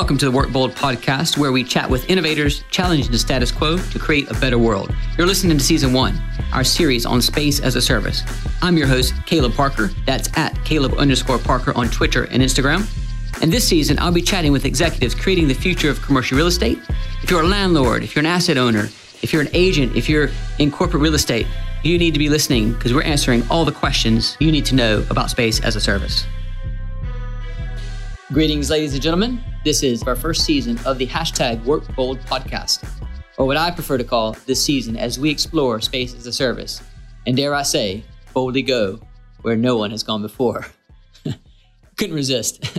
Welcome to the Work Bold podcast, where we chat with innovators challenging the status quo to create a better world. You're listening to season one, our series on space as a service. I'm your host, Caleb Parker. That's at Caleb underscore Parker on Twitter and Instagram. And this season, I'll be chatting with executives creating the future of commercial real estate. If you're a landlord, if you're an asset owner, if you're an agent, if you're in corporate real estate, you need to be listening because we're answering all the questions you need to know about space as a service. Greetings, ladies and gentlemen. This is our first season of the hashtag Work Bold podcast, or what I prefer to call this season as we explore space as a service. And dare I say, boldly go where no one has gone before. Couldn't resist.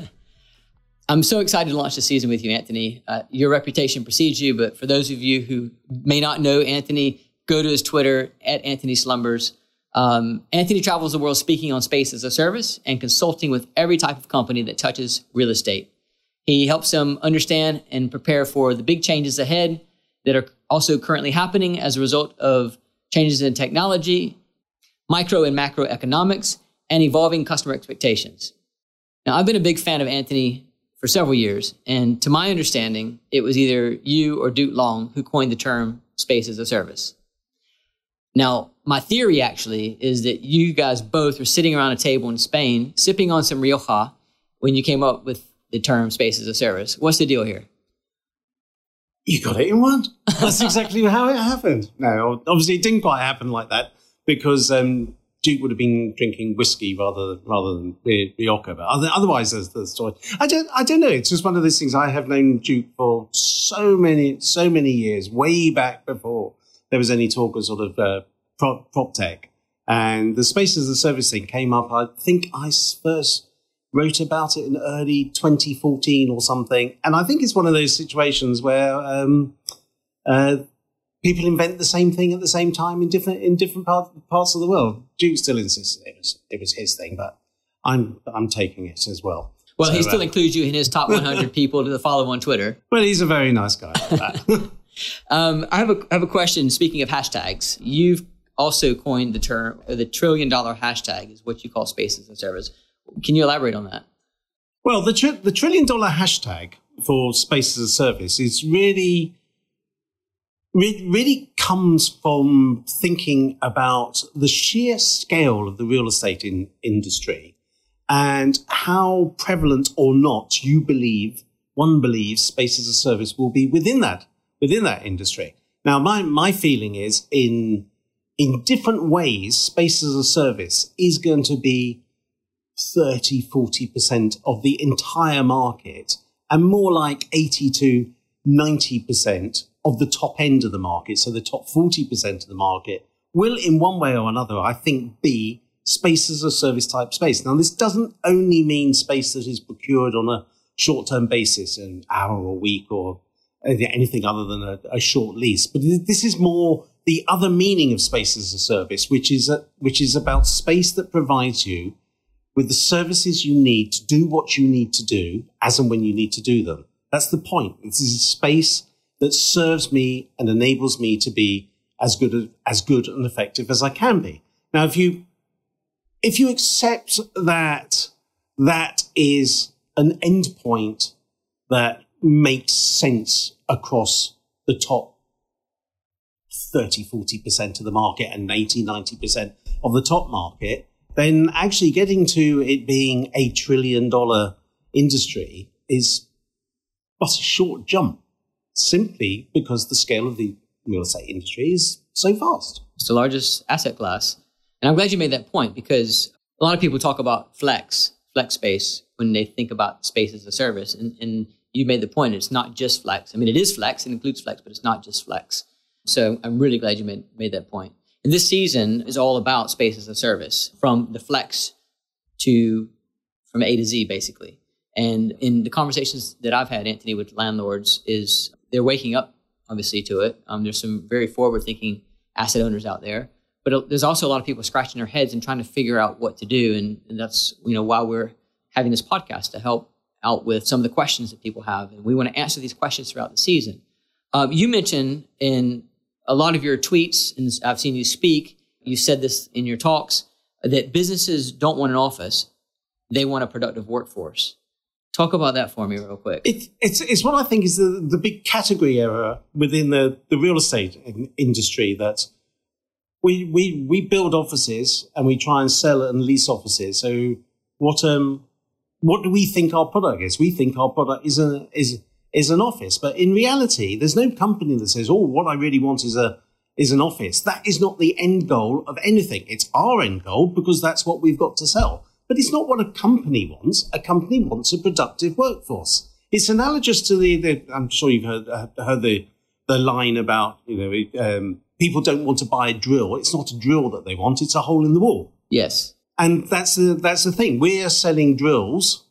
I'm so excited to launch the season with you, Anthony. Uh, your reputation precedes you, but for those of you who may not know Anthony, go to his Twitter at Anthony Slumbers. Um, Anthony travels the world speaking on space as a service and consulting with every type of company that touches real estate. He helps them understand and prepare for the big changes ahead that are also currently happening as a result of changes in technology, micro and macroeconomics, and evolving customer expectations. Now, I've been a big fan of Anthony for several years, and to my understanding, it was either you or Duke Long who coined the term space as a service. Now, my theory actually is that you guys both were sitting around a table in Spain, sipping on some Rioja when you came up with the term space as a service. What's the deal here? You got it in one. That's exactly how it happened. No, obviously it didn't quite happen like that because um, Duke would have been drinking whiskey rather rather than Rioja. But otherwise, there's the story. I don't, I don't know. It's just one of those things. I have known Duke for so many, so many years, way back before there was any talk of sort of uh, prop, prop tech. And the space as a service thing came up. I think I first wrote about it in early 2014 or something. And I think it's one of those situations where um, uh, people invent the same thing at the same time in different in different part, parts of the world. Duke still insists it was it was his thing, but I'm I'm taking it as well. Well, so, he still uh, includes you in his top 100 people to follow on Twitter. Well, he's a very nice guy. um, I have a I have a question. Speaking of hashtags, you've also coined the term the trillion dollar hashtag is what you call spaces and a service. Can you elaborate on that? Well, the the trillion dollar hashtag for space as a service is really really comes from thinking about the sheer scale of the real estate in, industry and how prevalent or not you believe one believes space as a service will be within that within that industry. Now, my, my feeling is in, in different ways, space as a service is going to be 30, 40% of the entire market and more like 80 to 90% of the top end of the market. So the top 40% of the market will in one way or another, I think, be space as a service type space. Now, this doesn't only mean space that is procured on a short term basis, an hour or week or anything other than a, a, short lease. But this is more the other meaning of space as a service, which is a, which is about space that provides you with the services you need to do what you need to do as and when you need to do them. That's the point. This is a space that serves me and enables me to be as good as good and effective as I can be. Now, if you if you accept that that is an endpoint that makes sense across the top 30, 40% of the market and 80, 90% of the top market, then actually getting to it being a trillion dollar industry is but a short jump simply because the scale of the real estate industry is so fast. It's the largest asset class. And I'm glad you made that point because a lot of people talk about flex, flex space when they think about space as a service. And, and you made the point, it's not just flex. I mean, it is flex, it includes flex, but it's not just flex. So I'm really glad you made, made that point. And this season is all about space as a service from the flex to from A to Z, basically. And in the conversations that I've had, Anthony, with landlords, is they're waking up, obviously, to it. Um, there's some very forward thinking asset owners out there. But there's also a lot of people scratching their heads and trying to figure out what to do. And, and that's, you know, why we're having this podcast to help out with some of the questions that people have. And we want to answer these questions throughout the season. Um, you mentioned in a lot of your tweets, and I've seen you speak, you said this in your talks, that businesses don't want an office, they want a productive workforce. Talk about that for me real quick. It, it's, it's what I think is the, the big category error within the, the real estate industry that we, we, we build offices and we try and sell and lease offices. So what, um, what do we think our product is? We think our product is a, is, is an office, but in reality, there's no company that says, "Oh, what I really want is a is an office." That is not the end goal of anything. It's our end goal because that's what we've got to sell. But it's not what a company wants. A company wants a productive workforce. It's analogous to the, the I'm sure you've heard, uh, heard the, the line about, you know, um, people don't want to buy a drill. It's not a drill that they want. It's a hole in the wall. Yes. And that's the, that's the thing. We're selling drills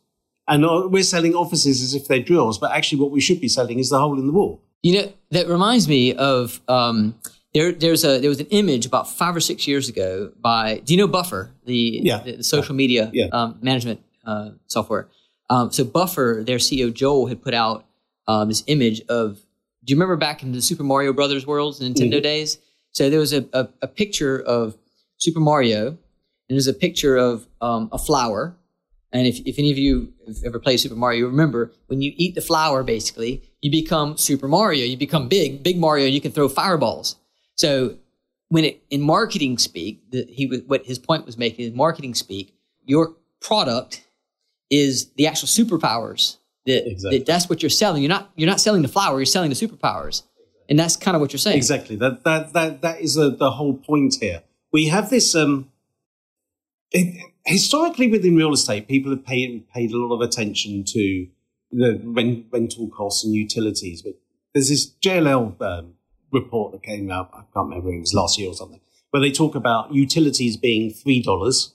and uh, we're selling offices as if they're drills, but actually what we should be selling is the hole in the wall. You know, that reminds me of, um, there, there's a there was an image about five or six years ago by do you know Buffer the yeah. the, the, social media yeah. um, management uh, software. Um, so Buffer, their CEO Joel had put out um, this image of. Do you remember back in the Super Mario Brothers worlds, Nintendo mm-hmm. days? So there was a, a, a, picture of Super Mario, and there's a picture of um, a flower. And if, if any of you have ever played Super Mario, you remember when you eat the flower, basically, you become Super Mario. You become big, big Mario. And you can throw fireballs. So when it in marketing speak, the, he was what his point was making in marketing speak, your product is the actual superpowers. That, exactly. that that's what you're selling. You're not you're not selling the flower. You're selling the superpowers, and that's kind of what you're saying. Exactly. That that that that is a, the whole point here. We have this. Um, it, historically, within real estate, people have paid paid a lot of attention to the rent, rental costs and utilities, but there's this JLL um, report that came out, I can't remember, it was last year or something, where they talk about utilities being $3,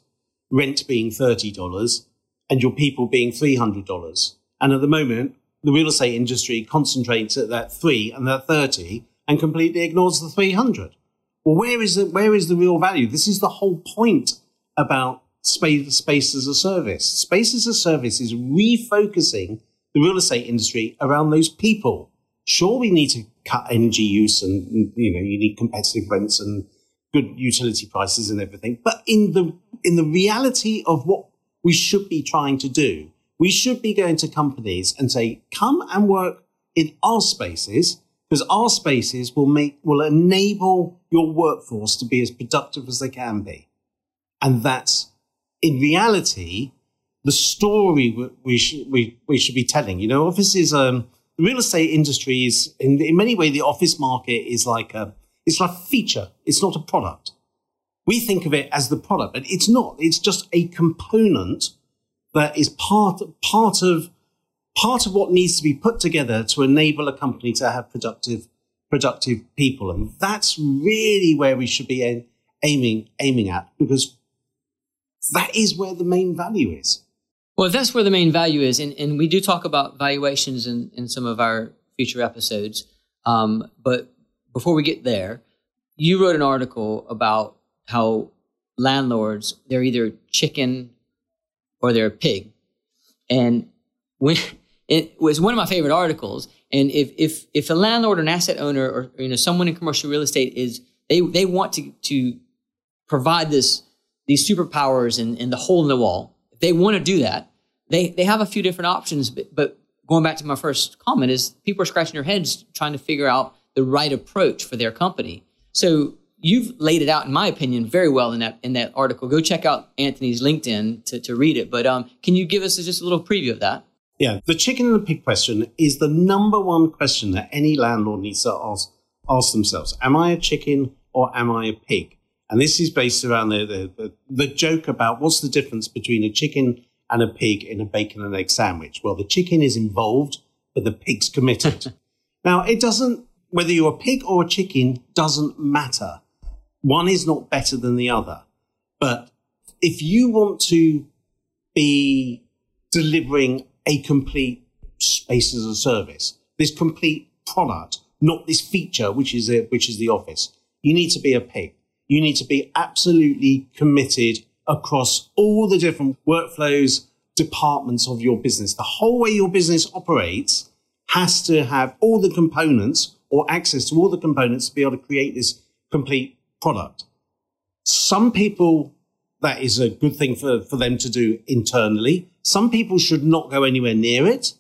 rent being $30, and your people being $300. And at the moment, the real estate industry concentrates at that three and that 30 and completely ignores the 300. Well, where is the, where is the real value? This is the whole point about space, space as a service. Space as a service is refocusing the real estate industry around those people. Sure, we need to cut energy use and, you know, you need competitive rents and good utility prices and everything. But in the, in the reality of what we should be trying to do, we should be going to companies and say, come and work in our spaces because our spaces will make, will enable your workforce to be as productive as they can be. And that's in reality, the story we, we, should, we, we should be telling. You know, offices, um, the real estate industry is in, in many ways the office market is like a it's like a feature. It's not a product. We think of it as the product but it's not. It's just a component that is part part of part of what needs to be put together to enable a company to have productive productive people. And that's really where we should be aiming aiming at because that is where the main value is well, that's where the main value is, and, and we do talk about valuations in, in some of our future episodes. Um, but before we get there, you wrote an article about how landlords they're either chicken or they're a pig, and when it was one of my favorite articles. And if if if a landlord or an asset owner or you know someone in commercial real estate is they they want to to provide this these superpowers and, and the hole in the wall they want to do that, they they have a few different options. But, but going back to my first comment, is people are scratching their heads trying to figure out the right approach for their company. So you've laid it out, in my opinion, very well in that in that article. Go check out Anthony's LinkedIn to, to read it. But um, can you give us just a little preview of that? Yeah, the chicken and the pig question is the number one question that any landlord needs to ask ask themselves: Am I a chicken or am I a pig? And this is based around the, the, the, joke about what's the difference between a chicken and a pig in a bacon and egg sandwich. Well, the chicken is involved, but the pig's committed. now, it doesn't, whether you're a pig or a chicken doesn't matter. One is not better than the other. But if you want to be delivering a complete space as a service, this complete product, not this feature, which is, a, which is the office, you need to be a pig you need to be absolutely committed across all the different workflows, departments of your business. The whole way your business operates has to have all the components or access to all the components to be able to create this complete product. Some people that is a good thing for, for them to do internally. Some people should not go anywhere near it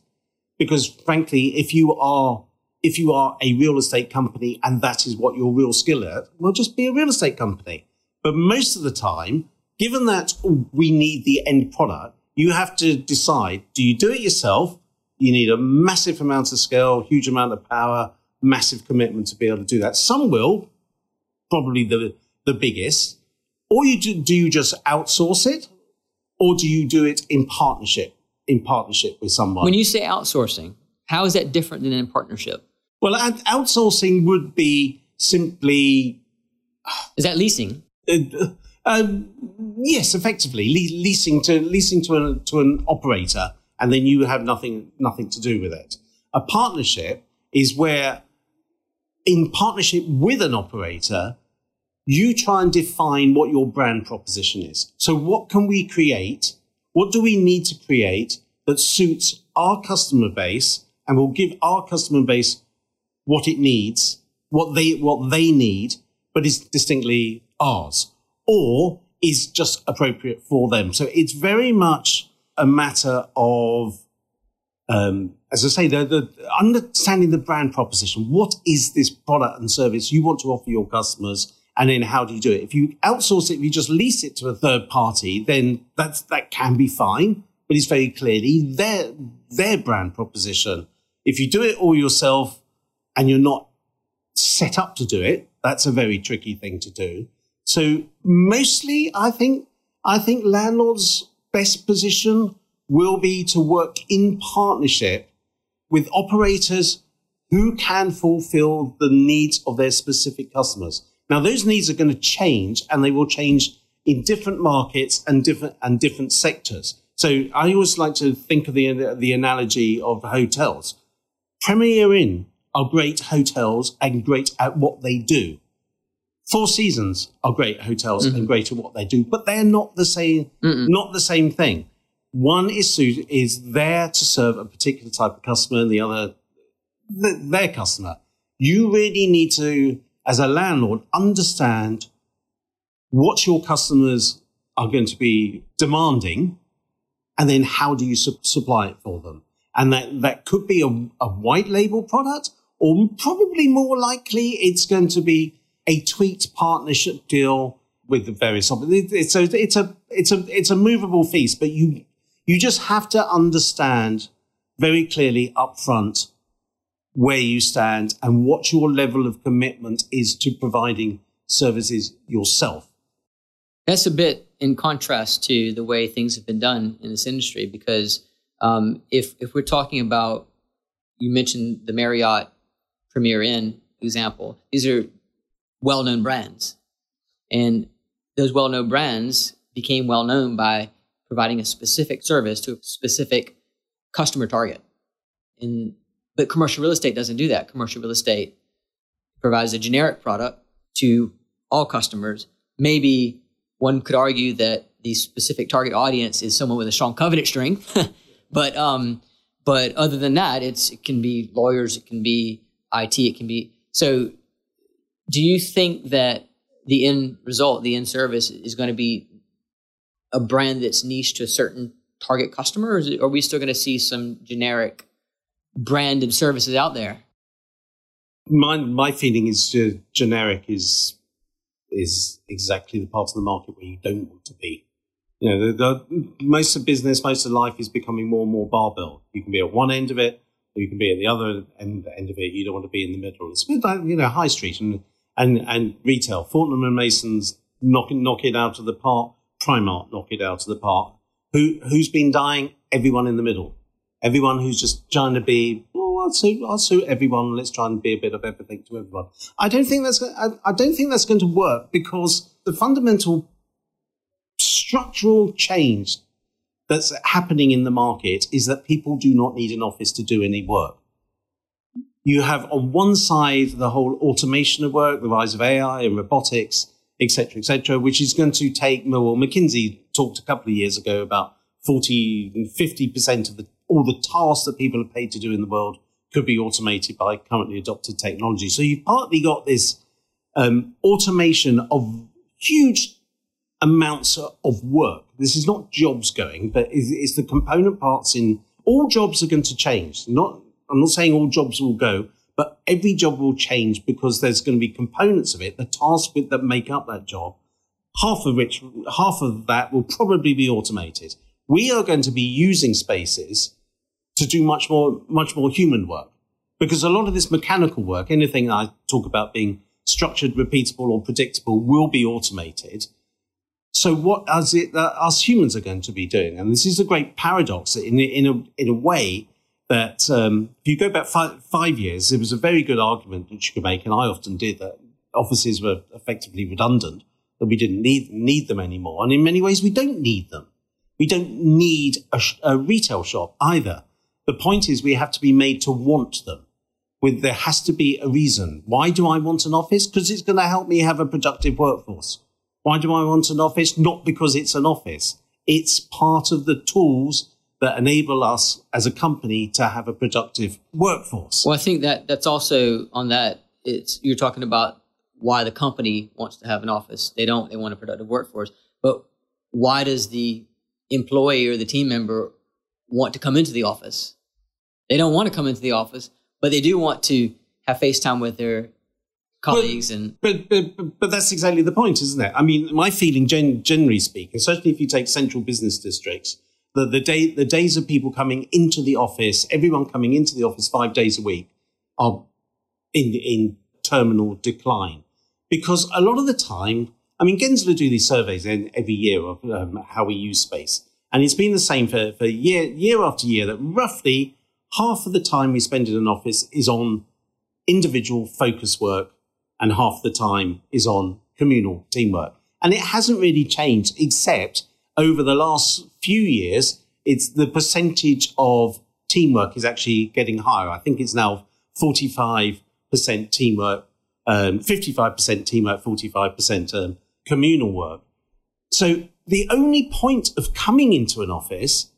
because frankly, if you are if you are a real estate company and that is what your real skill is, well, just be a real estate company. But most of the time, given that we need the end product, you have to decide, do you do it yourself? You need a massive amount of scale, huge amount of power, massive commitment to be able to do that. Some will, probably the, the biggest. Or you do, do you just outsource it? Or do you do it in partnership, in partnership with someone? When you say outsourcing, how is that different than in partnership? Well, outsourcing would be simply. Is that leasing? Uh, uh, yes, effectively le- leasing to leasing to an to an operator, and then you have nothing nothing to do with it. A partnership is where, in partnership with an operator, you try and define what your brand proposition is. So, what can we create? What do we need to create that suits our customer base and will give our customer base what it needs, what they, what they need, but is distinctly ours or is just appropriate for them. So it's very much a matter of, um, as I say, the, the understanding the brand proposition. What is this product and service you want to offer your customers? And then how do you do it? If you outsource it, if you just lease it to a third party, then that's, that can be fine, but it's very clearly their, their brand proposition. If you do it all yourself, and you're not set up to do it, that's a very tricky thing to do. So mostly, I think, I think landlords' best position will be to work in partnership with operators who can fulfill the needs of their specific customers. Now, those needs are going to change and they will change in different markets and different, and different sectors. So I always like to think of the, the analogy of hotels. Premier Inn are great hotels and great at what they do. Four Seasons are great hotels mm-hmm. and great at what they do, but they're not the same. Mm-mm. Not the same thing. One is is there to serve a particular type of customer, and the other th- their customer. You really need to, as a landlord, understand what your customers are going to be demanding, and then how do you su- supply it for them. And that, that could be a, a white label product, or probably more likely it's going to be a tweaked partnership deal with the various. It's it's a, it's a, it's a movable feast, but you, you just have to understand very clearly up front where you stand and what your level of commitment is to providing services yourself. That's a bit in contrast to the way things have been done in this industry because um, if if we're talking about you mentioned the Marriott Premier Inn example, these are well known brands. And those well known brands became well known by providing a specific service to a specific customer target. And, but commercial real estate doesn't do that. Commercial real estate provides a generic product to all customers. Maybe one could argue that the specific target audience is someone with a strong covenant strength. but um, but other than that, it's it can be lawyers, it can be IT, it can be. So, do you think that the end result, the end service, is going to be a brand that's niche to a certain target customer, or it, are we still going to see some generic branded services out there? My my feeling is uh, generic is is exactly the part of the market where you don't want to be. You know, the, the, most of business, most of life is becoming more and more barbell. You can be at one end of it, you can be at the other end, end of it. You don't want to be in the middle. It's a bit like, you know, high street and, and, and retail. Fortnum and Mason's knock, knock it out of the park. Primark knock it out of the park. Who, who's been dying? Everyone in the middle. Everyone who's just trying to be, oh, I'll suit, I'll suit everyone. Let's try and be a bit of everything to everyone. I don't think that's, I, I don't think that's going to work because the fundamental structural change that's happening in the market is that people do not need an office to do any work. You have on one side the whole automation of work, the rise of AI and robotics, etc., etc., which is going to take, well, McKinsey talked a couple of years ago about 40 and 50% of the, all the tasks that people are paid to do in the world could be automated by currently adopted technology. So you've partly got this um, automation of huge amounts of work. This is not jobs going, but it's, the component parts in all jobs are going to change. Not, I'm not saying all jobs will go, but every job will change because there's going to be components of it, the tasks that make up that job, half of which, half of that will probably be automated. We are going to be using spaces to do much more, much more human work because a lot of this mechanical work, anything I talk about being structured, repeatable or predictable will be automated. So what is it that us humans are going to be doing? And this is a great paradox in, in, a, in a way that um, if you go back five, five years, it was a very good argument that you could make, and I often did, that offices were effectively redundant, that we didn't need, need them anymore. And in many ways, we don't need them. We don't need a, a retail shop either. The point is we have to be made to want them. With, there has to be a reason. Why do I want an office? Because it's going to help me have a productive workforce. Why do I want an office? Not because it's an office. It's part of the tools that enable us as a company to have a productive workforce. Well, I think that that's also on that. It's you're talking about why the company wants to have an office. They don't. They want a productive workforce. But why does the employee or the team member want to come into the office? They don't want to come into the office, but they do want to have FaceTime with their colleagues but, and but, but but that's exactly the point isn't it? I mean my feeling gen, generally speaking certainly if you take central business districts the, the day the days of people coming into the office everyone coming into the office five days a week are in in terminal decline. Because a lot of the time i mean gensler do these surveys every year of um, how we use space. And it's been the same for, for year year after year that roughly half of the time we spend in an office is on individual focus work and half the time is on communal teamwork. And it hasn't really changed, except over the last few years, it's the percentage of teamwork is actually getting higher. I think it's now 45% teamwork, um, 55% teamwork, 45% um, communal work. So the only point of coming into an office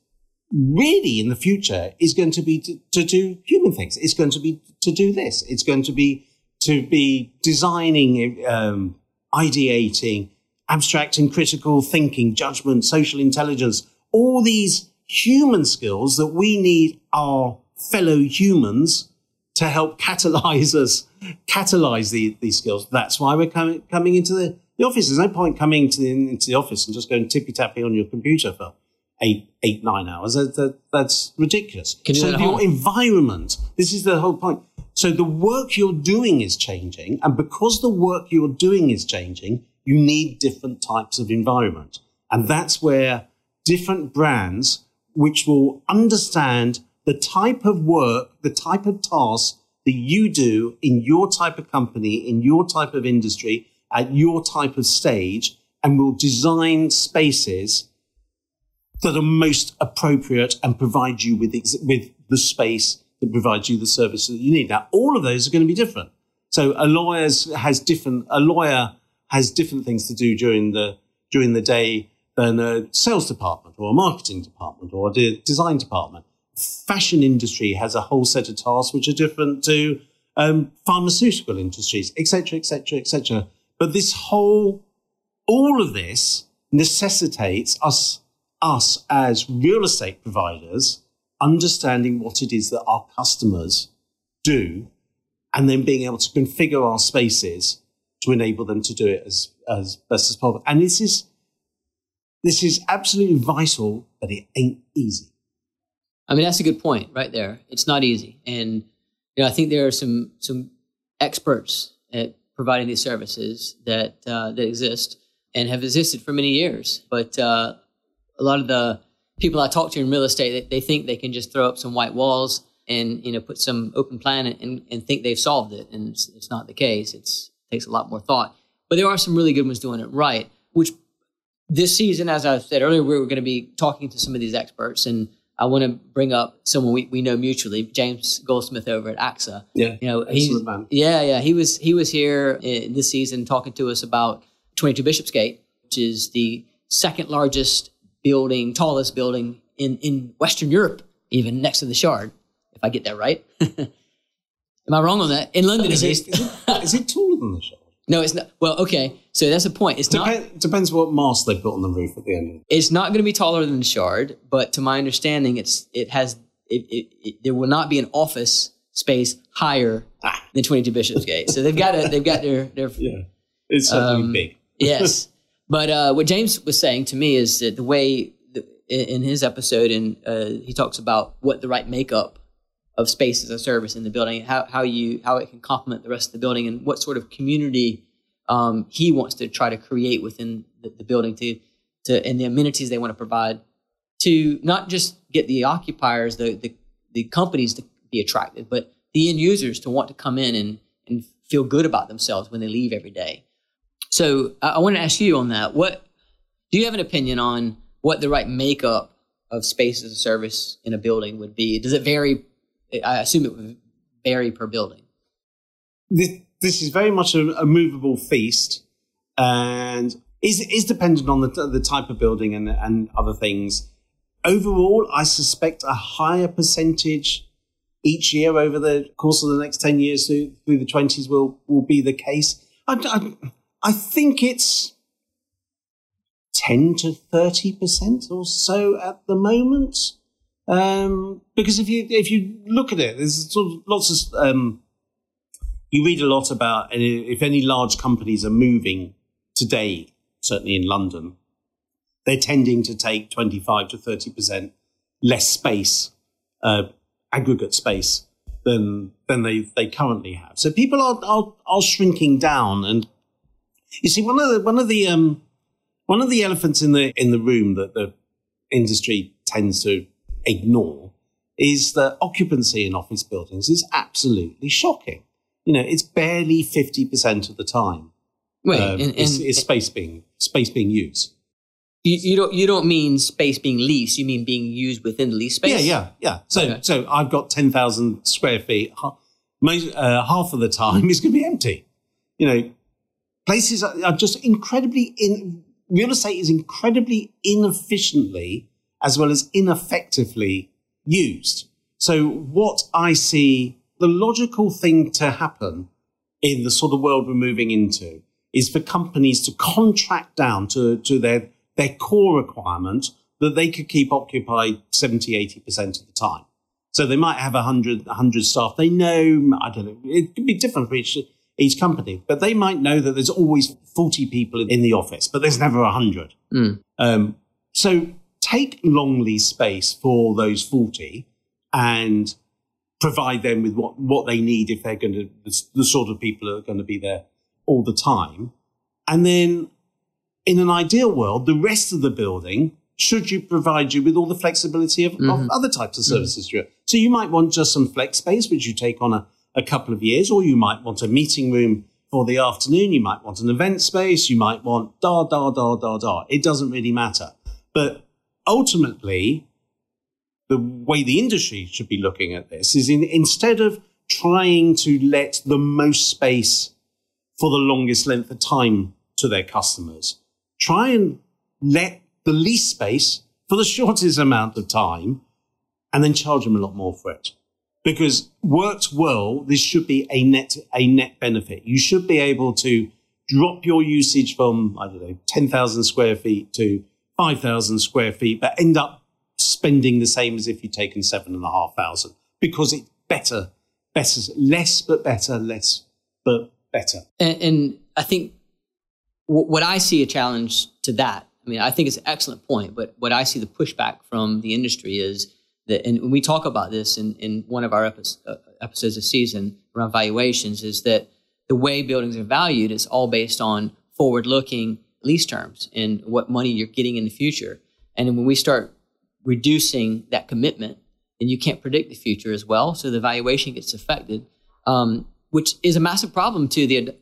really in the future is going to be to, to do human things. It's going to be to do this. It's going to be to be designing, um, ideating, abstract and critical thinking, judgment, social intelligence, all these human skills that we need our fellow humans to help catalyze us, catalyze the, these skills. That's why we're coming, coming into the, the office. There's no point coming to the, into the office and just going tippy tappy on your computer for eight, eight, nine hours. That, that, that's ridiculous. so your environment, this is the whole point. So the work you're doing is changing. And because the work you're doing is changing, you need different types of environment. And that's where different brands, which will understand the type of work, the type of task that you do in your type of company, in your type of industry, at your type of stage, and will design spaces that are most appropriate and provide you with, with the space that provides you the services that you need. Now, all of those are going to be different. So a lawyer has different, a lawyer has different things to do during the, during the day than a sales department or a marketing department or a design department. Fashion industry has a whole set of tasks which are different to um, pharmaceutical industries, etc., etc., etc. But this whole, all of this necessitates us, us as real estate providers understanding what it is that our customers do and then being able to configure our spaces to enable them to do it as, as best as possible. And this is, this is absolutely vital, but it ain't easy. I mean, that's a good point right there. It's not easy. And, you know, I think there are some, some experts at providing these services that, uh, that exist and have existed for many years. But, uh, a lot of the, people I talk to in real estate, they, they think they can just throw up some white walls and you know put some open plan and, and think they've solved it, and it's, it's not the case. It's, it takes a lot more thought. But there are some really good ones doing it right. Which this season, as I said earlier, we are going to be talking to some of these experts, and I want to bring up someone we, we know mutually, James Goldsmith over at AXA. Yeah, you know, he's, man. yeah, yeah. He was he was here eh, this season talking to us about 22 Bishopsgate, which is the second largest building, tallest building in, in Western Europe, even next to the Shard, if I get that right. Am I wrong on that? In London, is, it, is, it, is it taller than the Shard? No, it's not. Well, okay. So that's the point. It's not. Depends what mast they put on the roof at the end. of it. It's not going to be taller than the Shard, but to my understanding, it's it has it, it, it there will not be an office space higher Ah. than 22 Bishopsgate. So they've got a, they've got their their Yeah, it's certainly Um, big. yes. But uh, what James was saying to me is that the way the, in his episode, and uh, he talks about what the right makeup of space as a service in the building, how how you how it can complement the rest of the building, and what sort of community um, he wants to try to create within the, the building to to and the amenities they want to provide to not just get the occupiers, the the, the companies to be attracted, but the end users to want to come in and, and feel good about themselves when they leave every day. So I, I want to ask you on that. What do you have an opinion on what the right makeup of space as a service in a building would be? Does it vary? I assume it would vary per building. this, this is very much a, a movable feast and is is dependent on the, the type of building and, and other things. Overall, I suspect a higher percentage each year over the course of the next 10 years through, through the 20s will, will be the case. I, I, I think it's 10 to 30% or so at the moment. Um, because if you if you look at it, there's sort of lots of um, you read a lot about if any large companies are moving today, certainly in London, they're tending to take 25 to 30% less space, uh, aggregate space than, than they, they currently have. So people are, are, are shrinking down. And you see, one of the, one of the, um, one of the elephants in the, in the room that the industry tends to ignore is that occupancy in office buildings is absolutely shocking. You know, it's barely 50% of the time Wait, uh, and, and is, is space being space being used. you, you don't you don't mean space being leased. You mean being used within the lease space. Yeah, yeah, yeah. So, Okay. so I've got ten thousand square feet. Most, uh, half of the time is going to be empty. You know, places are, just incredibly in. Real estate is incredibly inefficiently as well as ineffectively used. So, what I see the logical thing to happen in the sort of world we're moving into is for companies to contract down to, to their, their core requirement that they could keep occupied 70, 80% of the time. So they might have 100, 100 staff. They know, I don't know, it could be different for each, each company, but they might know that there's always 40 people in the office, but there's never 100. Mm. Um, so take long lease space for those 40 and provide them with what, what they need if they're going to, the, the sort of people who are going to be there all the time. And then in an ideal world, the rest of the building should you provide you with all the flexibility of, of Mhm. other types of services. So you might want just some flex space, which you take on a, a couple of years, or you might want a meeting room for the afternoon. You might want an event space. You might want da, da, da, da, da. It doesn't really matter. But ultimately, the way the industry should be looking at this is in, instead of trying to let the most space for the longest length of time to their customers, try and let the least space for the shortest amount of time and then charge them a lot more for it. Because worked well, this should be a net, a net benefit. You should be able to drop your usage from, I don't know, 10,000 square feet to 5,000 square feet, but end up spending the same as if you'd taken seven and a half thousand because it's better, better, less but better, less but better. And, and I think w- what I see a challenge to that. I mean, I think it's an excellent point, but what I see the pushback from the industry is that, and we talk about this in, in one of our episodes, uh, episodes this season around valuations, is that the way buildings are valued is all based on forward-looking lease terms and what money you're getting in the future. And when we start reducing that commitment, then you can't predict the future as well. So the valuation gets affected, um, which is a massive problem to the ad-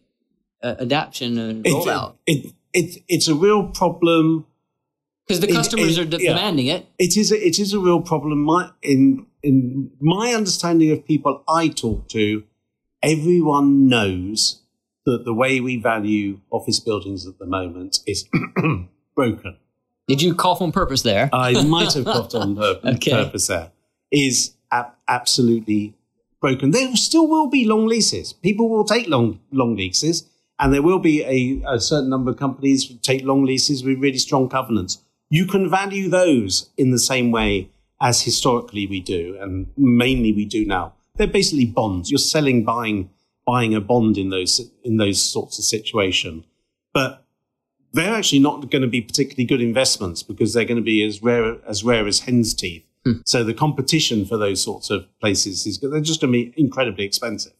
uh, adaptation and It- rollout It, it, it's a real problem. Because the customers it- are de- yeah. demanding it. It is a, it is a real problem. My, in in my understanding of people I talk to, everyone knows that the way we value office buildings at the moment is broken. Did you cough on purpose there? I might have coughed on Okay. purpose there. Is a- absolutely broken. There still will be long leases. People will take long long leases, and there will be a, a certain number of companies who take long leases with really strong covenants. You can value those in the same way as historically we do, and mainly we do now. They're basically bonds. You're selling, buying, buying a bond in those in those sorts of situation. But they're actually not going to be particularly good investments because they're going to be as rare as rare as hen's teeth. Hmm. So the competition for those sorts of places is they're just going to be incredibly expensive.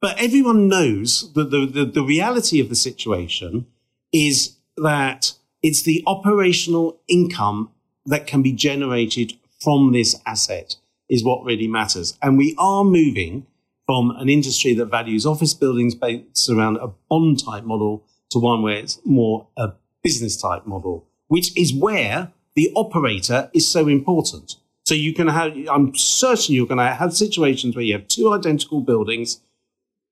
But everyone knows that the, the, the reality of the situation is that it's the operational income that can be generated from this asset is what really matters. And we are moving from an industry that values office buildings based around a bond type model to one where it's more a business type model, which is where the operator is so important. So you can have, I'm certain you're going to have situations where you have two identical buildings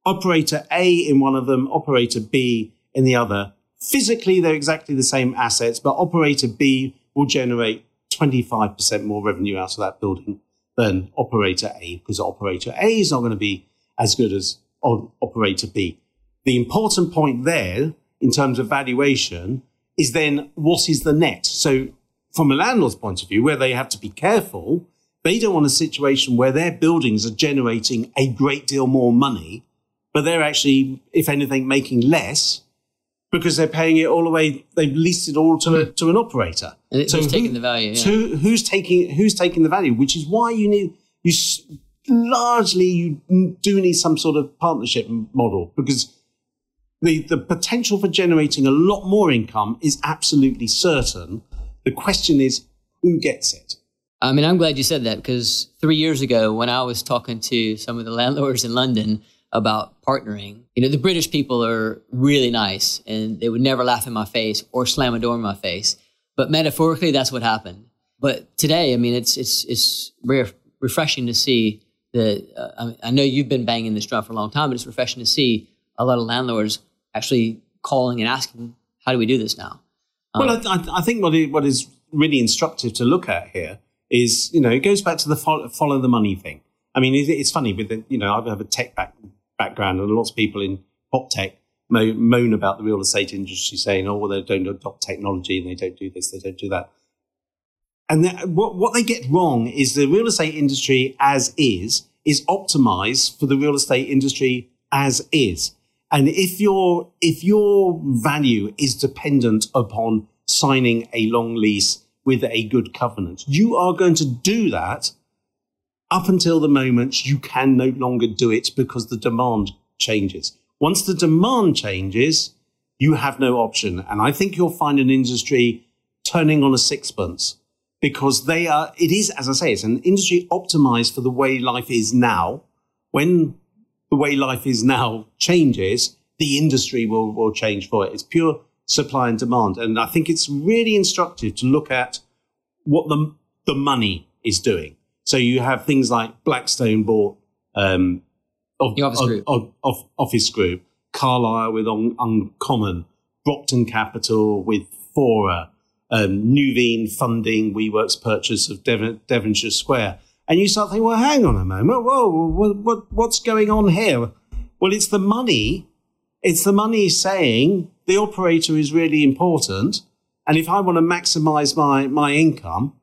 operator A in one of them, operator B in the other. Physically, they're exactly the same assets, but operator B will generate 25% more revenue out of that building than operator A because operator A is not going to be as good as operator B. The important point there in terms of valuation is then what is the net? So from a landlord's point of view, where they have to be careful, they don't want a situation where their buildings are generating a great deal more money but they're actually, if anything, making less because they're paying it all the way. They've leased it all to, a, to an operator. And so who's taking the value? Yeah. Who's taking who's taking the value? Which is why you need you largely you do need some sort of partnership model because the the potential for generating a lot more income is absolutely certain. The question is who gets it. I mean, I'm glad you said that because three years ago, when I was talking to some of the landlords in London, about partnering. You know, the British people are really nice and they would never laugh in my face or slam a door in my face. But metaphorically, that's what happened. But today, I mean, it's, it's, it's rare, refreshing to see that. Uh, I, I know you've been banging this drum for a long time, but it's refreshing to see a lot of landlords actually calling and asking, how do we do this now? Um, well, I, I, think what, what is really instructive to look at here is, you know, it goes back to the follow, follow the money thing. I mean, it's funny with the, you know, I have a tech back, background, and lots of people in prop tech moan about the real estate industry, saying, "Oh, well, they don't adopt technology and they don't do this, they don't do that." And what what they get wrong is the real estate industry as is is optimized for the real estate industry as is. And if your if your value is dependent upon signing a long lease with a good covenant, you are going to do that up until the moment you can no longer do it because the demand changes. Once the demand changes, you have no option. And I think you'll find an industry turning on a sixpence because they are, it is, as I say, it's an industry optimized for the way life is now. When the way life is now changes, the industry will, will change for it. It's pure supply and demand. And I think it's really instructive to look at what the, the money is doing. So you have things like Blackstone bought um, of, office, of, group. Of, of, office Group, Carlyle with Un- Uncommon, Brockton Capital with Fora, um, Nuveen funding WeWork's purchase of Devon, Devonshire Square. And you start thinking, well, hang on a moment. Whoa, what, what, what's going on here? Well, it's the money. It's the money saying the operator is really important. And if I want to maximize my, my income,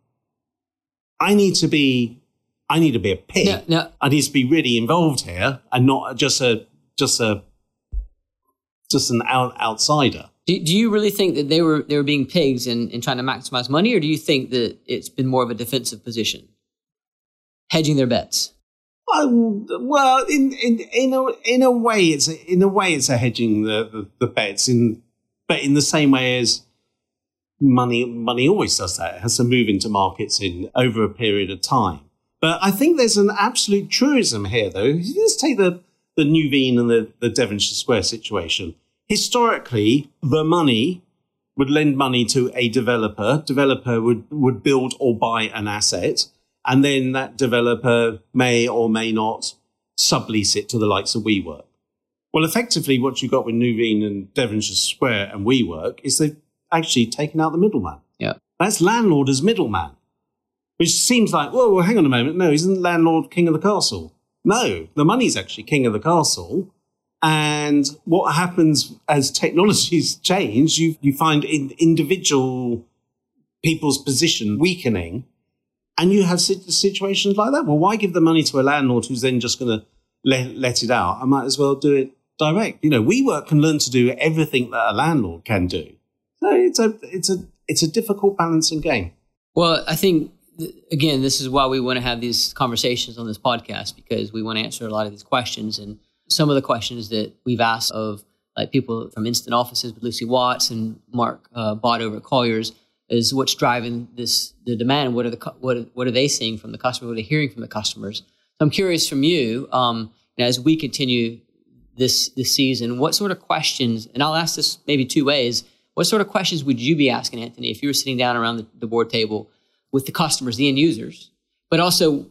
I need to be, I need to be a pig. No, no. I need to be really involved here and not just a, just a, just an out, outsider. Do, do you really think that they were they were being pigs and, and trying to maximize money, or do you think that it's been more of a defensive position, hedging their bets? Um, well, in in in a in a way, it's a, in a way it's a hedging the, the, the bets in, but in the same way as money money always does that. It has to move into markets in over a period of time. But I think there's an absolute truism here, though. Let's take the the Nuveen and the, the Devonshire Square situation. Historically, the money would lend money to a developer. Developer would, would build or buy an asset, and then that developer may or may not sublease it to the likes of WeWork. Well, effectively, what you got with Nuveen and Devonshire Square and WeWork is they've actually taken out the middleman. Yeah. That's landlord as middleman, which seems like, whoa, well, hang on a moment. No, isn't landlord king of the castle? No, the money's actually king of the castle. And what happens as technologies change, you, you find in individual people's position weakening. And you have situations like that. Well, why give the money to a landlord who's then just going to let, let it out? I might as well do it direct. You know, WeWork can learn to do everything that a landlord can do. It's a, it's a, it's a difficult balancing game. Well, I think again, this is why we want to have these conversations on this podcast because we want to answer a lot of these questions and some of the questions that we've asked of like people from Instant Offices with Lucy Watts and Mark uh, over at Colliers is what's driving this the demand. What are the what what are they seeing from the customer? What are they hearing from the customers? So I'm curious from you, um, as we continue this this season, what sort of questions? And I'll ask this maybe two ways. What sort of questions would you be asking Antony if you were sitting down around the, the board table with the customers, the end users, but also,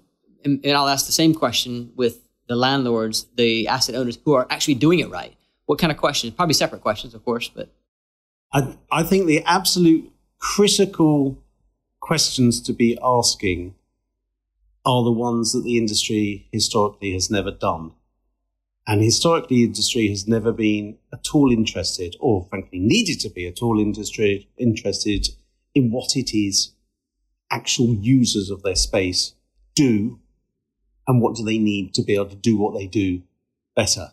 and, and I'll ask the same question with the landlords, the asset owners who are actually doing it right. What kind of questions? Probably separate questions, of course, but I, I think the absolute critical questions to be asking are the ones that the industry historically has never done. And historically, industry has never been at all interested, or frankly needed to be at all industry interested in what it is actual users of their space do and what do they need to be able to do what they do better.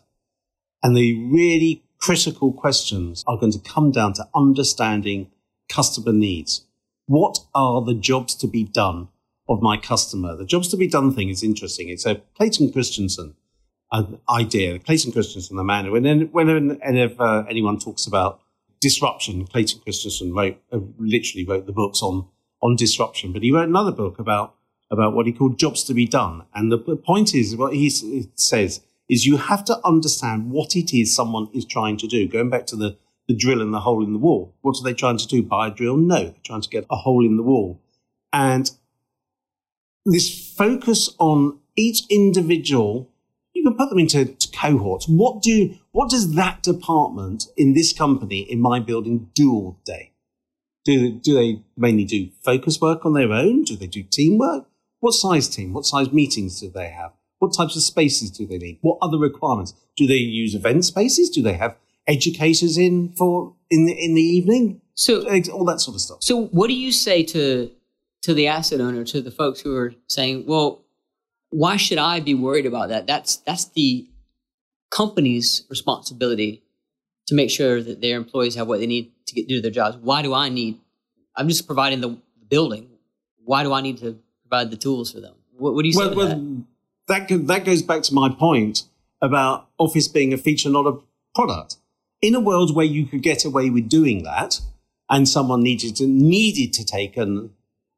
And the really critical questions are going to come down to understanding customer needs. What are the jobs to be done of my customer? The jobs to be done thing is interesting. It's a Clayton Christensen idea. Clayton Christensen, the man, when, whenever anyone talks about disruption, Clayton Christensen wrote, uh, literally wrote the books on on disruption. But he wrote another book about about what he called jobs to be done. And the point is, what he says is you have to understand what it is someone is trying to do. Going back to the, the drill and the hole in the wall. What are they trying to do? Buy a drill? No, they're trying to get a hole in the wall. And this focus on each individual, you can put them into cohorts. What do, what does that department in this company, in my building do all day? Do, do they mainly do focus work on their own? Do they do teamwork? What size team? What size meetings do they have? What types of spaces do they need? What other requirements? Do they use event spaces? Do they have educators in for in the in the evening? So all that sort of stuff. So what do you say to to the asset owner, to the folks who are saying, well, why should I be worried about that? That's that's the company's responsibility to make sure that their employees have what they need to get do their jobs. Why do I need? I'm just providing the building. Why do I need to provide the tools for them? What, what do you say? Well, well that? that that goes back to my point about Office being a feature, not a product. In a world where you could get away with doing that, and someone needed to needed to take an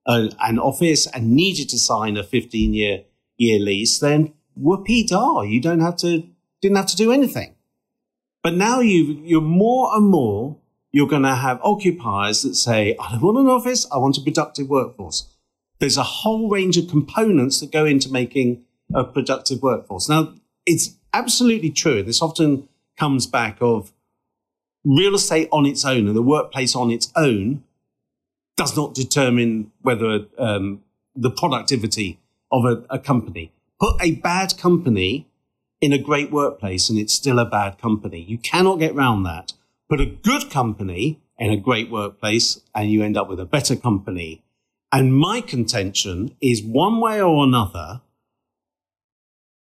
uh, an office and needed to sign a 15 year year lease, then whoopee da, you don't have to didn't have to do anything. But now you you're more and more you're going to have occupiers that say, I don't want an office, I want a productive workforce. There's a whole range of components that go into making a productive workforce. Now, it's absolutely true. This often comes back of real estate on its own and the workplace on its own does not determine whether um, the productivity of a, a company. Put a bad company in a great workplace and it's still a bad company. You cannot get around that. Put a good company in a great workplace and you end up with a better company. And my contention is one way or another,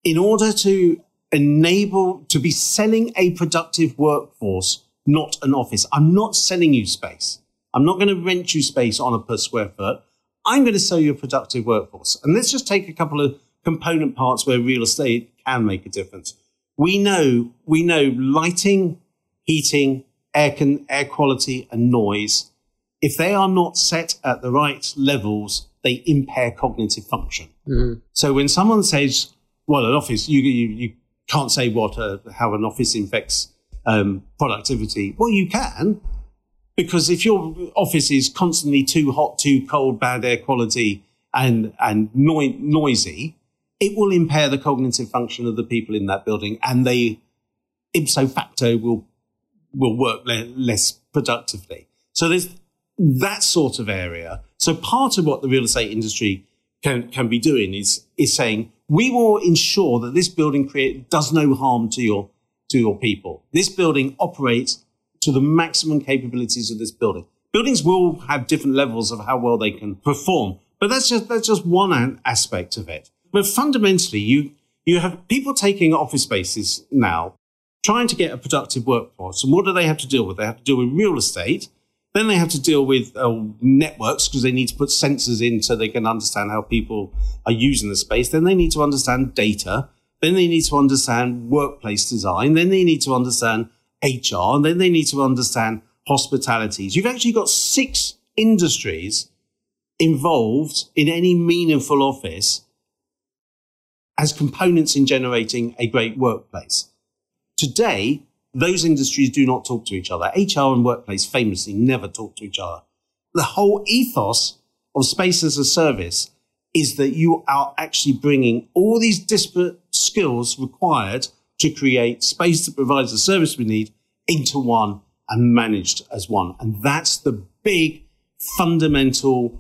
in order to enable to be selling a productive workforce, not an office. I'm not selling you space. I'm not going to rent you space on a per square foot. I'm going to sell you a productive workforce. And let's just take a couple of component parts where real estate can make a difference. We know, we know lighting, heating, air, con- air quality and noise, if they are not set at the right levels, they impair cognitive function. Mm-hmm. So when someone says, well, an office, you, you, you can't say what, uh, how an office infects um, productivity. Well, you can, because if your office is constantly too hot, too cold, bad air quality, and and no- noisy, it will impair the cognitive function of the people in that building, and they ipso facto will will work le- less productively. So there's that sort of area. So part of what the real estate industry can can be doing is is saying we will ensure that this building create does no harm to your to your people. This building operates to the maximum capabilities of this building. Buildings will have different levels of how well they can perform, but that's just that's just one aspect of it. But fundamentally, you you have people taking office spaces now, trying to get a productive workforce, and what do they have to deal with? They have to deal with real estate. Then they have to deal with uh, networks because they need to put sensors in so they can understand how people are using the space. Then they need to understand data. Then they need to understand workplace design. Then they need to understand HR. And then they need to understand hospitalities. You've actually got six industries involved in any meaningful office as components in generating a great workplace. Today, those industries do not talk to each other. HR and workplace famously never talk to each other. The whole ethos of space as a service is that you are actually bringing all these disparate skills required to create space that provides the service we need into one and managed as one. And that's the big fundamental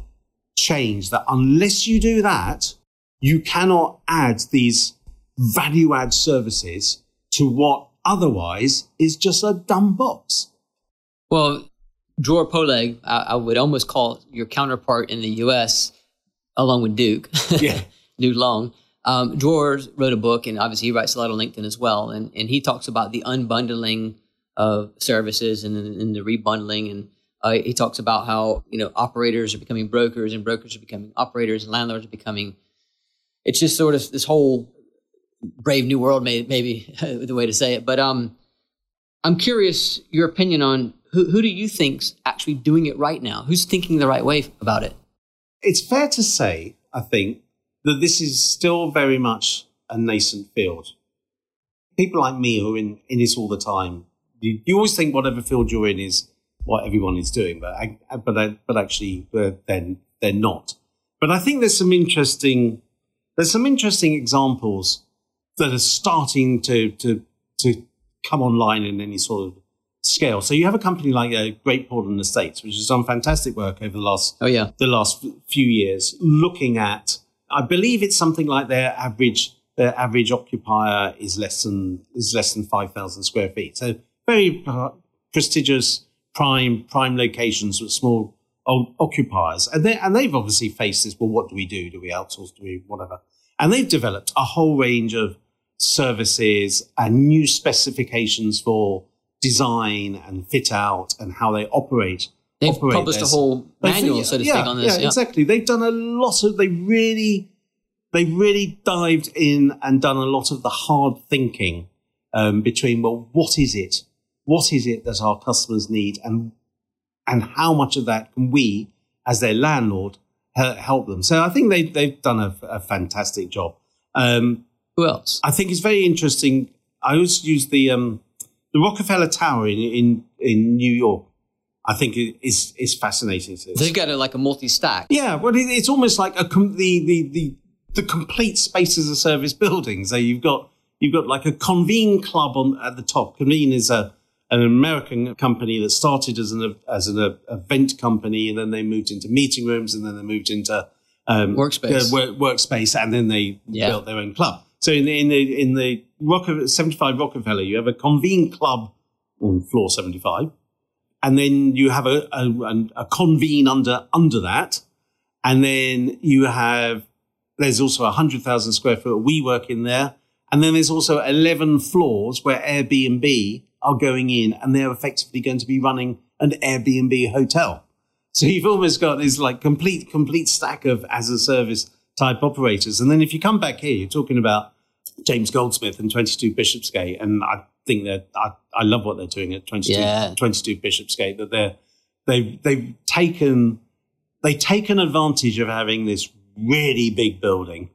change that unless you do that, you cannot add these value add services to what otherwise is just a dumb box. Well, Dror Poleg, I, I, would almost call your counterpart in the US, along with Duke, yeah. Duke Long. Um, Dror wrote a book, and obviously he writes a lot on LinkedIn as well. And, and he talks about the unbundling of services and, and the rebundling. And uh, he talks about how you know operators are becoming brokers, and brokers are becoming operators, and landlords are becoming. It's just sort of this whole brave new world, maybe, maybe the way to say it. But um, I'm curious your opinion on who, who do you think's actually doing it right now? Who's thinking the right way about it? It's fair to say, I think, that this is still very much a nascent field. People like me who are in, in this all the time, you, you always think whatever field you're in is what everyone is doing, but but but actually then they're not. But I think there's some interesting there's some interesting examples that are starting to to to come online in any sort of scale. So you have a company like uh, Great Portland Estates, which has done fantastic work over the last oh yeah the last few years, looking at I believe it's something like their average their average occupier is less than is less than five thousand square feet. So very uh, prestigious prime prime locations with small occupiers, and they and they've obviously faced this. Well, what do we do? Do we outsource? Do we whatever? And they've developed a whole range of services and new specifications for design and fit out and how they operate. They've published a whole manual, so to yeah, speak, on this. Yeah, yeah, exactly. They've done a lot of. They really, they really dived in and done a lot of the hard thinking um, between. Well, what is it? What is it that our customers need, and and how much of that can we, as their landlord, help them? So I think they they've done a, a fantastic job. Um, who else? I think it's very interesting. I always use the um, the Rockefeller Tower in, in in New York. I think it is is fascinating. To They've got a, like a multi stack. Yeah, well, it, it's almost like a com- the, the the the complete space as a service building. So you've got you've got like a Convene Club on at the top. Convene is a an American company that started as an as an event company, and then they moved into meeting rooms, and then they moved into um, workspace, uh, work, workspace, and then they yeah. built their own club. So in the in the in the Rockefeller, 75 Rockefeller, you have a convene club on floor 75, and then you have a, a, a convene under under that, and then you have there's also a hundred thousand square foot WeWork in there, and then there's also 11 floors where Airbnb are going in, and they're effectively going to be running an Airbnb hotel. So you've almost got this like complete complete stack of as a service type operators. And then if you come back here, you're talking about James Goldsmith and 22 Bishopsgate. And I think that I, I love what they're doing at 22, yeah. 22 Bishopsgate, that they're, they've, they've taken, they've taken advantage of having this really big building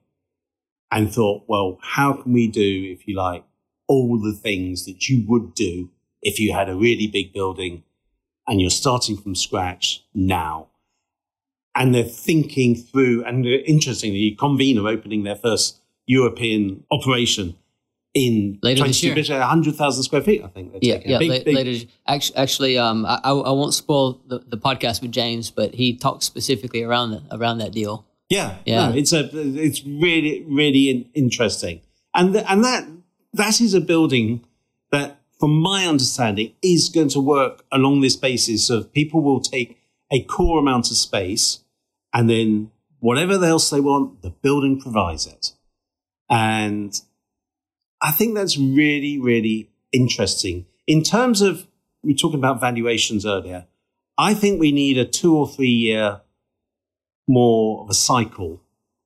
and thought, well, how can we do, if you like, all the things that you would do if you had a really big building and you're starting from scratch now? and they're thinking through. And interestingly, Convene are opening their first European operation in later this year, 100,000 square feet, I think. Yeah, yeah. Big, la- big... Later, actually, actually um, I, I won't spoil the, the podcast with James, but he talks specifically around the, around that deal. Yeah, yeah. No, it's a it's really really interesting, and and that that is a building that, from my understanding, is going to work along this basis of people will take a core amount of space and then whatever else they want, the building provides it. And I think that's really, really interesting. In terms of, we were talking about valuations earlier. I think we need a two or three year more of a cycle.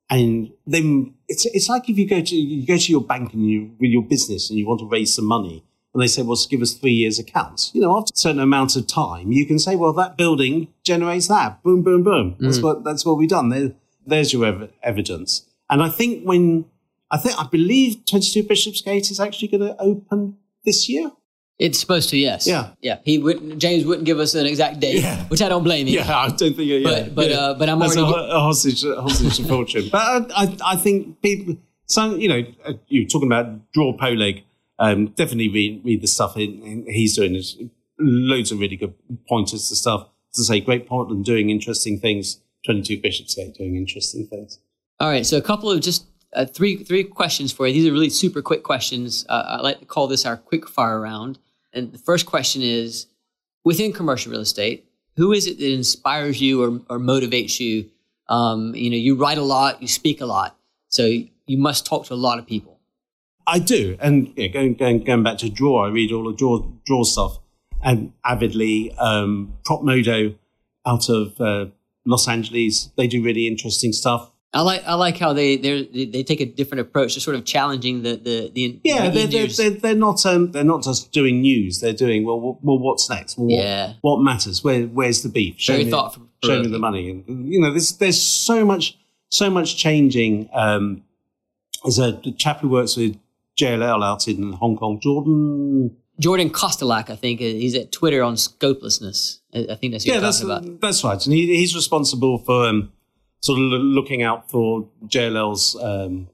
And then it's, it's like if you go to, you go to your bank and you, with your business and you want to raise some money and they say, well, give us three years accounts. You know, after a certain amount of time, you can say, well, that building generates that. Boom, boom, boom. That's Mm. what, that's what we've done. There, there's your ev- evidence. And I think when, I think, I believe 22 Bishopsgate is actually going to open this year. It's supposed to, yes. Yeah. Yeah. He wouldn't, James wouldn't give us an exact date, Yeah. which I don't blame him. Yeah, I don't think. Yeah, But- but, yeah. uh, but I'm That's a, already- ho- a hostage, a hostage to fortune. But I, I, I think people. Some, you know, uh, you're talking about Dror Poleg. Um, definitely read, read the stuff in, in, he's doing. There's loads of really good pointers to stuff. To say, Great Portland doing interesting things. Twenty Two Bishopsgate doing interesting things. All right. So a couple of just uh, three three questions for you. These are really super quick questions. Uh, I like to call this our quick fire round. And the first question is, within commercial real estate, who is it that inspires you or, or motivates you? Um, you know, you write a lot, you speak a lot, so you must talk to a lot of people. I do, and you know, going, going going back to Dror, I read all the Dror Dror stuff and avidly. Um, Propmodo out of uh, Los Angeles, they do really interesting stuff. I like I like how they they they take a different approach to sort of challenging the the the Yeah, the they're, they're, they're, they're not um, they're not just doing news. They're doing well. Well, well what's next? Well, what, Yeah. what matters? Where where's the beef? Show Very me, thoughtful- Show me the money. And you know, there's there's so much so much changing. Um, there's a chap who works with JLL out in Hong Kong, Jordan. Jordan Kostelac, I think, uh, he's at Twitter on scopelessness. I I think that's who Yeah, that's talking about. that's right. And he, he's responsible for um, sort of looking out for JLL's um,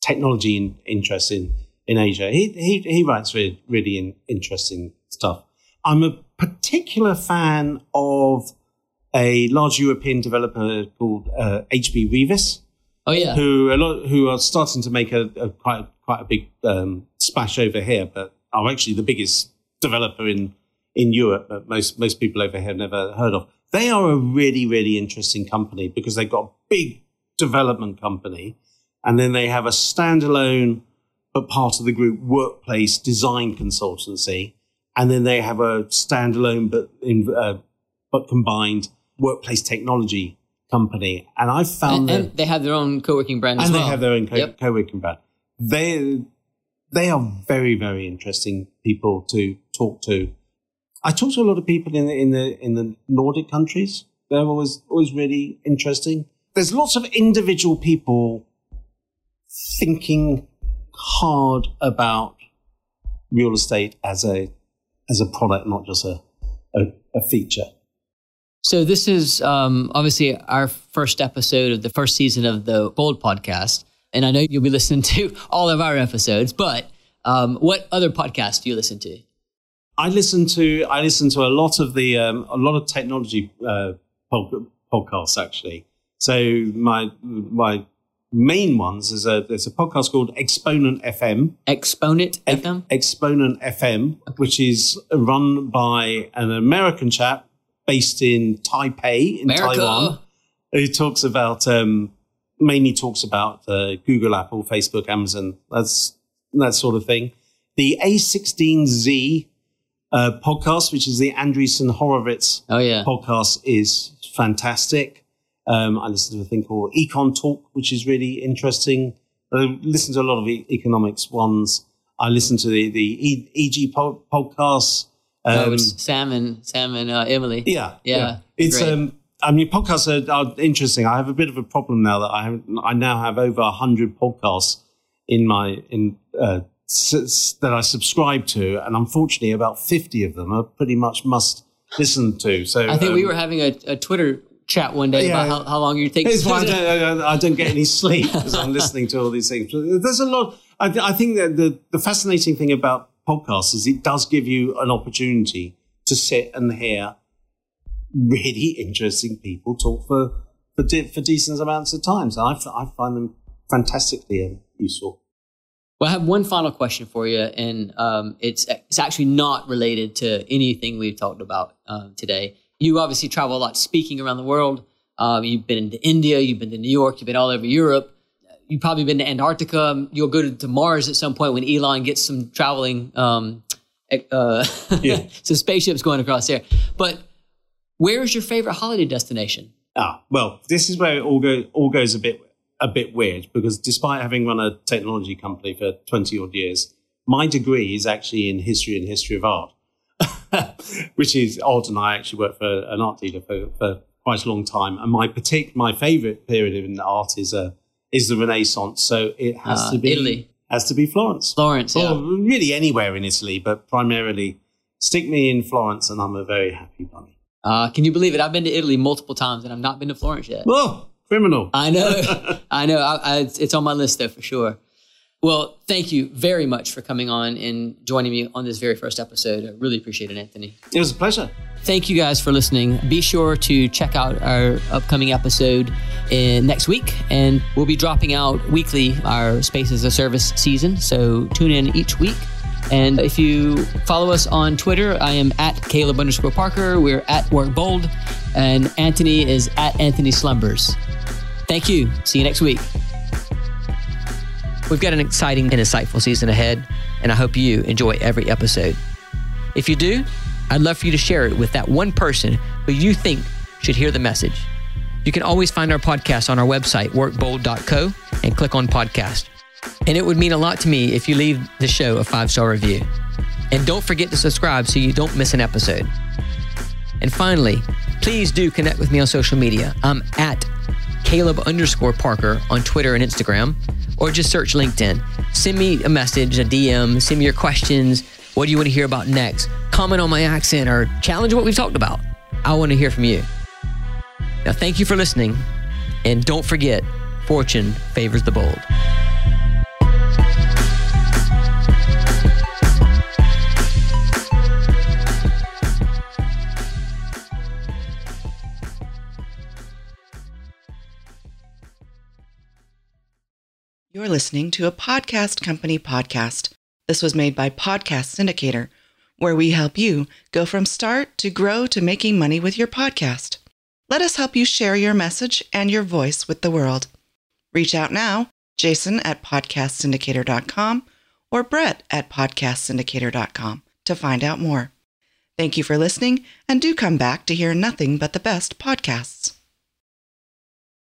technology in, interest in, in Asia. He, he, he writes really, really in, interesting stuff. I'm a particular fan of a large European developer called uh, HB Reavis, Oh yeah, who a lot who are starting to make a, a quite quite a big um, splash over here, but are actually the biggest developer in in Europe that most most people over here have never heard of. They are a really really interesting company because they've got a big development company, and then they have a standalone but part of the group workplace design consultancy, and then they have a standalone but in, uh, but combined workplace technology company. And I found and, that and they have their own co-working brand as and well. they have their own co- Yep. co-working brand. They they are very very interesting people to talk to. I talk to a lot of people in the in the in the Nordic countries. They're always always really interesting. There's lots of individual people thinking hard about real estate as a as a product, not just a a, a feature. So this is um, obviously our first episode of the first season of the Bold podcast, and I know you'll be listening to all of our episodes. But um, what other podcasts do you listen to? I listen to I listen to a lot of the um, a lot of technology uh, pod- podcasts actually. So my my main ones is a there's a podcast called Exponent FM. Exponent Ex- FM. Exponent FM, which is run by an American chap based in Taipei in America. Taiwan, who talks about um, mainly talks about uh, Google, Apple, Facebook, Amazon, that's that sort of thing. The A16Z uh, podcast, which is the Andreessen Horowitz Oh yeah. podcast, is fantastic. Um, I listen to a thing called Econ Talk, which is really interesting. I listen to a lot of e- economics ones. I listen to the the e- EG po- podcasts. oh, Um, it's Sam and Sam and uh, Emily. yeah, Yeah, It's great. um, I mean, podcasts are, are interesting. I have a bit of a problem now that I have, I now have over hundred podcasts in my in uh, that I subscribe to, and unfortunately, about fifty of them are pretty much must listen to. So I think we um, were having a, a Twitter chat one day Yeah. about how, how long you take. It's why I don't, I, don't get any sleep because I'm listening to all these things. There's a lot. I, I think that the, the fascinating thing about podcasts is it does give you an opportunity to sit and hear really interesting people talk for for, de- for decent amounts of time. times. I, f- I find them fantastically useful. Well, I have one final question for you, and um, it's it's actually not related to anything we've talked about uh, today. You obviously travel a lot, speaking around the world. Um, you've been to India, you've been to New York, you've been all over Europe. You've probably been to Antarctica. You'll go to, Mars at some point when Elon gets some traveling, um, uh, yeah. some spaceships going across there. But where is your favorite holiday destination? Ah, well, this is where it all go all goes a bit a bit weird because despite having run a technology company for twenty odd years, my degree is actually in history and history of art, which is odd. And I actually worked for an art dealer for, for quite a long time. And my particular my favorite period in art is a uh, is the Renaissance. So it has uh, to be Italy. Has to be Florence. Florence, yeah. Or really anywhere in Italy, but primarily stick me in Florence, and I'm a very happy bunny. Uh, can you believe it? I've been to Italy multiple times, and I've not been to Florence yet. Whoa, criminal! I know, I know. I, I, it's on my list though for sure. Well, thank you very much for coming on and joining me on this very first episode. I really appreciate it, Antony. It was a pleasure. Thank you guys for listening. Be sure to check out our upcoming episode in next week, and we'll be dropping out weekly our Space as a Service season. So tune in each week. And if you follow us on Twitter, I am at Caleb underscore Parker. We're at Work Bold, and Antony is at Antony Slumbers. Thank you. See you next week. We've got an exciting and insightful season ahead, and I hope you enjoy every episode. If you do, I'd love for you to share it with that one person who you think should hear the message. You can always find our podcast on our website, workbold.co, and click on podcast. And it would mean a lot to me if you leave the show a five star review. And don't forget to subscribe so you don't miss an episode. And finally, please do connect with me on social media. I'm at Caleb underscore Parker on Twitter and Instagram or just search LinkedIn. Send me a message, a DM, send me your questions. What do you want to hear about next? Comment on my accent or challenge what we've talked about. I want to hear from you. Now, thank you for listening. And don't forget, fortune favors the bold. You're listening to a podcast company podcast. This was made by Podcast Syndicator, where we help you go from start to grow to making money with your podcast. Let us help you share your message and your voice with the world. Reach out now, Jason at podcastsyndicator.com or Brett at podcastsyndicator.com to find out more. Thank you for listening, and do come back to hear nothing but the best podcasts.